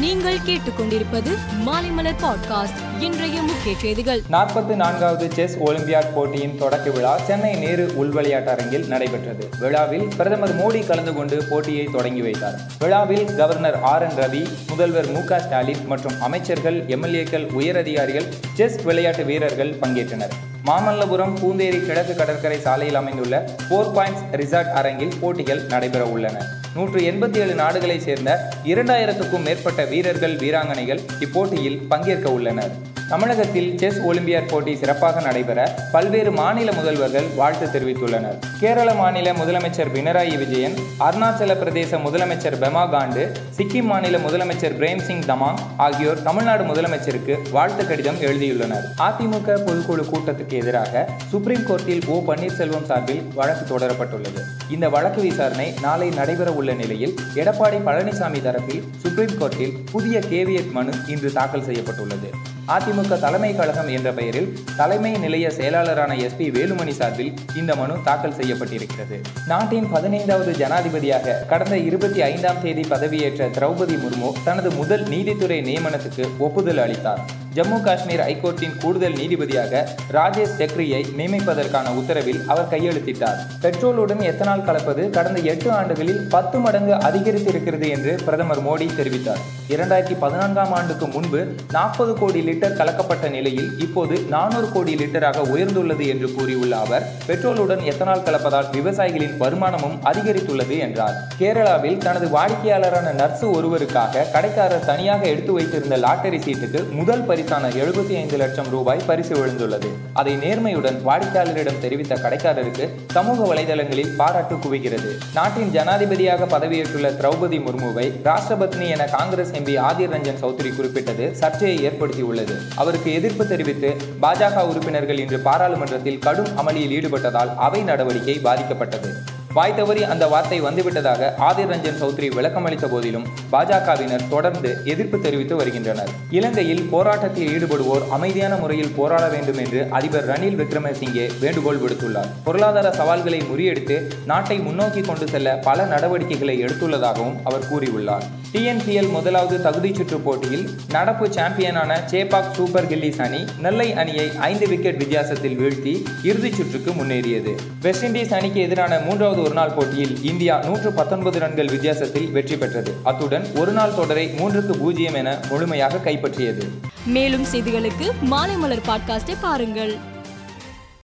நீங்கள் கேட்டுக்கொண்டிருப்பது மாலைமலர் பாட்காஸ்ட் இன்றைய முக்கிய செய்திகள். நாற்பத்தி நான்காவது செஸ் ஒலிம்பியாட் போட்டியின் தொடக்க விழா சென்னை நேரு உள்விளையாட்டரங்கில் நடைபெற்றது. விழாவில் பிரதமர் மோடி கலந்து கொண்டு போட்டியை தொடங்கி வைத்தார். விழாவில் கவர்னர் ஆர் என் ரவி முதல்வர் மு ஸ்டாலின் மற்றும் அமைச்சர்கள் எம்எல்ஏக்கள் உயரதிகாரிகள் செஸ் விளையாட்டு வீரர்கள் பங்கேற்றனர். மாமல்லபுரம் பூந்தேரி கிழக்கு கடற்கரை சாலையில் அமைந்துள்ள போர் பாயிண்ட்ஸ் ரிசார்ட் அரங்கில் போட்டிகள் நடைபெற உள்ளன. நூற்று எண்பத்தி ஏழு நாடுகளை சேர்ந்த இரண்டாயிரத்துக்கும் மேற்பட்ட வீரர்கள் வீராங்கனைகள் இப்போட்டியில் பங்கேற்க உள்ளனர். தமிழகத்தில் செஸ் ஒலிம்பியாட் போட்டி சிறப்பாக நடைபெற பல்வேறு மாநில முதல்வர்கள் வாழ்த்து தெரிவித்துள்ளனர். கேரள மாநில முதலமைச்சர் பினராயி விஜயன் அருணாச்சல பிரதேச முதலமைச்சர் பெமா காண்டு சிக்கிம் மாநில முதலமைச்சர் பிரேம் சிங் தமாங் ஆகியோர் தமிழ்நாடு முதலமைச்சருக்கு வாழ்த்து கடிதம் எழுதியுள்ளனர். அதிமுக பொதுக்குழு கூட்டத்துக்கு எதிராக சுப்ரீம் கோர்ட்டில் ஓ பன்னீர்செல்வம் சார்பில் வழக்கு தொடரப்பட்டுள்ளது. இந்த வழக்கு விசாரணை நாளை நடைபெற உள்ள நிலையில் எடப்பாடி பழனிசாமி தரப்பில் சுப்ரீம் கோர்ட்டில் புதிய கேவியட் மனு இன்று தாக்கல் செய்யப்பட்டுள்ளது. அதிமுக தலைமை கழகம் என்ற பெயரில் தலைமை நிலைய செயலாளரான எஸ்பி வேலுமணி சார்பில் இந்த மனு தாக்கல் செய்யப்பட்டிருக்கிறது. நாட்டின் பதினைந்தாவது ஜனாதிபதியாக கடந்த இருபத்தி ஐந்தாம் தேதி பதவியேற்ற திரௌபதி முர்மு தனது முதல் நீதித்துறை நியமனத்துக்கு ஒப்புதல் அளித்தார். ஜம்மு காஷ்மீர் ஐகோர்ட்டின் கூடுதல் நீதிபதியாக ராஜேஷ் செக்ரியை நியமிப்பதற்கான உத்தரவில் அவர் கையெழுத்திட்டார். பெட்ரோலுடன் எத்தனால் கலப்பது கடந்த எட்டு ஆண்டுகளில் பத்து மடங்கு அதிகரித்திருக்கிறது என்று பிரதமர் மோடி தெரிவித்தார். இரண்டாயிரத்தி பதினான்காம் ஆண்டுக்கு முன்பு நாற்பது கோடி லிட்டர் கலக்கப்பட்ட நிலையில் இப்போது நானூறு கோடி லிட்டராக உயர்ந்துள்ளது என்று கூறியுள்ள அவர் பெட்ரோலுடன் எத்தனால் கலப்பதால் விவசாயிகளின் வருமானமும் அதிகரித்துள்ளது என்றார். கேரளாவில் தனது வாடிக்கையாளரான நர்ஸ் ஒருவருக்காக கடைக்காரர் தனியாக எடுத்து வைத்திருந்த லாட்டரி சீட்டுக்கு முதல் பரி பரிசான எழுபத்தி ஐந்து லட்சம் ரூபாய் பரிசு விழுந்துள்ளது. அதை நேர்மையுடன் வாடிக்கையாளரிடம் தெரிவித்த கடைக்காரருக்கு சமூக வலைதளங்களில் பாராட்டு குவிகிறது. நாட்டின் ஜனாதிபதியாக பதவியேற்றுள்ள திரௌபதி முர்முவை ராஷ்டிரபத்னி என காங்கிரஸ் எம்பி ஆதிர் ரஞ்சன் சௌத்ரி குறிப்பிட்டது சர்ச்சையை ஏற்படுத்தியுள்ளது. அவருக்கு எதிர்ப்பு தெரிவித்து பாஜக உறுப்பினர்கள் இன்று பாராளுமன்றத்தில் கடும் அமளியில் ஈடுபட்டதால் அவை நடவடிக்கை பாதிக்கப்பட்டது. வாய் தவறி அந்த வார்த்தை வந்துவிட்டதாக ஆதிர் ரஞ்சன் சௌத்ரி விளக்கமளித்த போதிலும் பாஜகவினர் தொடர்ந்து எதிர்ப்பு தெரிவித்து வருகின்றனர். இலங்கையில் போராட்டத்தில் ஈடுபடுவோர் அமைதியான முறையில் போராட வேண்டும் என்று அதிபர் ரணில் விக்ரமசிங்கே வேண்டுகோள் விடுத்துள்ளார். பொருளாதார சவால்களை முறியடித்து நாட்டை முன்னோக்கி கொண்டு செல்ல பல நடவடிக்கைகளை எடுத்துள்ளதாகவும் அவர் கூறியுள்ளார். டிஎன்பிஎல் முதலாவது தகுதிச் சுற்று போட்டியில் நடப்பு சாம்பியனான சேபாக் சூப்பர் கில்லிஸ் அணி நெல்லை அணியை ஐந்து விக்கெட் வித்தியாசத்தில் வீழ்த்தி இறுதிச் சுற்றுக்கு முன்னேறியது. வெஸ்ட் இண்டீஸ் அணிக்கு எதிரான மூன்றாவது மூன்றாவது ஒருநாள் போட்டியில் இந்தியா நூற்று பத்தொன்பது ரன்கள் வித்தியாசத்தில் வெற்றி பெற்றது. அத்துடன் ஒருநாள் தொடரை மூன்றுக்கு பூஜ்ஜியம் என முழுமையாக கைப்பற்றியது. மேலும் செய்திகளுக்கு மாலை மலர் பாட்காஸ்டை பாருங்கள்.